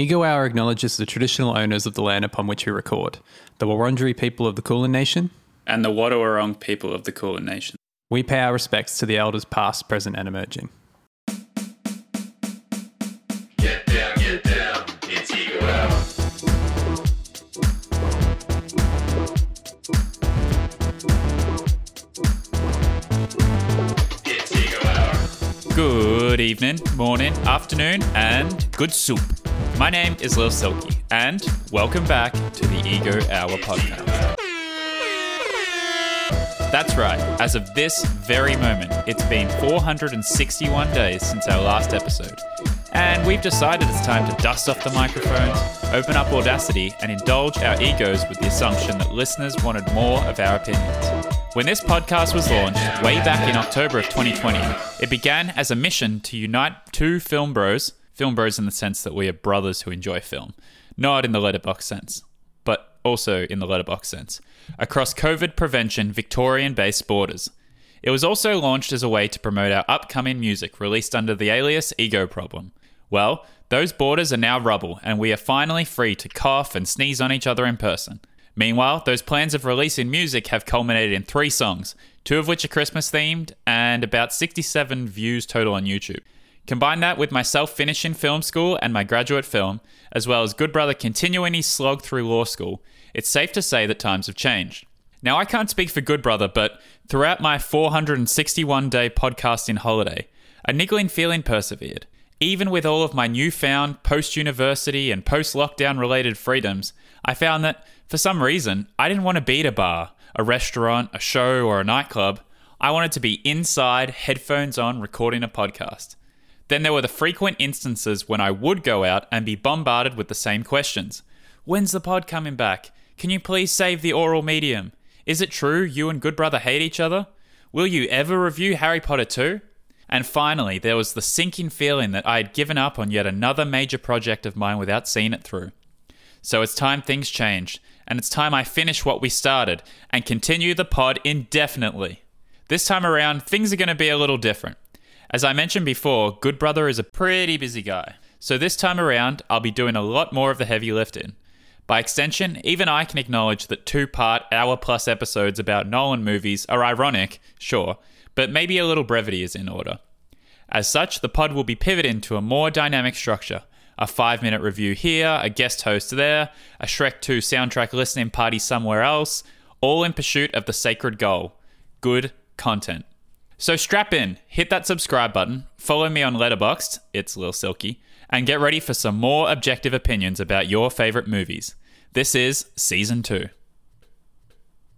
Hour acknowledges the traditional owners of the land upon which we record, the Wurundjeri people of the Kulin Nation, and the Wadawurrung people of the Kulin Nation. We pay our respects to the elders past, present, and emerging. Good evening, morning, afternoon, and good soup. My name is Lil Silky, and welcome back to the Ego Hour podcast. That's right, as of this very moment, it's been 461 days since our last episode. And we've decided it's time to dust off the microphones, open up Audacity, and indulge our egos with the assumption that listeners wanted more of our opinions. When this podcast was launched, way back in October of 2020, it began as a mission to unite two film bros, film bros in the sense that we are brothers who enjoy film, not in the Letterboxd sense, but also in the Letterboxd sense, across COVID prevention Victorian based borders. It was also launched as a way to promote our upcoming music released under the alias Ego Problem. Well, those borders are now rubble, and we are finally free to cough and sneeze on each other in person. Meanwhile, those plans of releasing music have culminated in three songs, two of which are Christmas themed, and about 67 views total on YouTube. Combine that with myself finishing film school and my graduate film, as well as Good Brother continuing his slog through law school, it's safe to say that times have changed. Now, I can't speak for Good Brother, but throughout my 461 day podcasting holiday, a niggling feeling persevered. Even with all of my newfound post university and post lockdown related freedoms, I found that, for some reason, I didn't want to be at a bar, a restaurant, a show, or a nightclub. I wanted to be inside, headphones on, recording a podcast. Then there were the frequent instances when I would go out and be bombarded with the same questions When's the pod coming back? Can you please save the oral medium? Is it true you and Good Brother hate each other? Will you ever review Harry Potter 2? And finally, there was the sinking feeling that I had given up on yet another major project of mine without seeing it through. So it's time things changed, and it's time I finish what we started and continue the pod indefinitely. This time around, things are going to be a little different. As I mentioned before, Good Brother is a pretty busy guy. So this time around, I'll be doing a lot more of the heavy lifting. By extension, even I can acknowledge that two part, hour plus episodes about Nolan movies are ironic, sure, but maybe a little brevity is in order. As such, the pod will be pivoting to a more dynamic structure a five minute review here, a guest host there, a Shrek 2 soundtrack listening party somewhere else, all in pursuit of the sacred goal good content. So strap in, hit that subscribe button, follow me on Letterboxd, it's Lil Silky, and get ready for some more objective opinions about your favorite movies. This is season two.